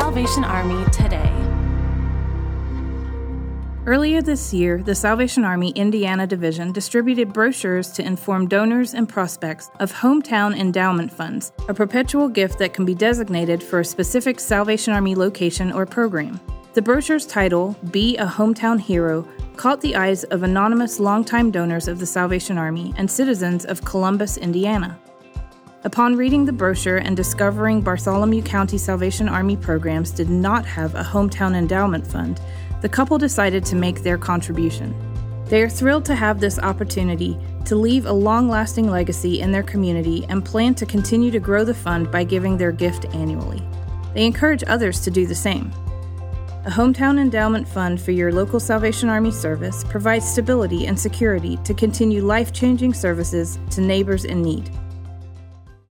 Salvation Army today. Earlier this year, the Salvation Army Indiana Division distributed brochures to inform donors and prospects of Hometown Endowment Funds, a perpetual gift that can be designated for a specific Salvation Army location or program. The brochure's title, Be a Hometown Hero, caught the eyes of anonymous longtime donors of the Salvation Army and citizens of Columbus, Indiana. Upon reading the brochure and discovering Bartholomew County Salvation Army programs did not have a hometown endowment fund, the couple decided to make their contribution. They are thrilled to have this opportunity to leave a long lasting legacy in their community and plan to continue to grow the fund by giving their gift annually. They encourage others to do the same. A hometown endowment fund for your local Salvation Army service provides stability and security to continue life changing services to neighbors in need.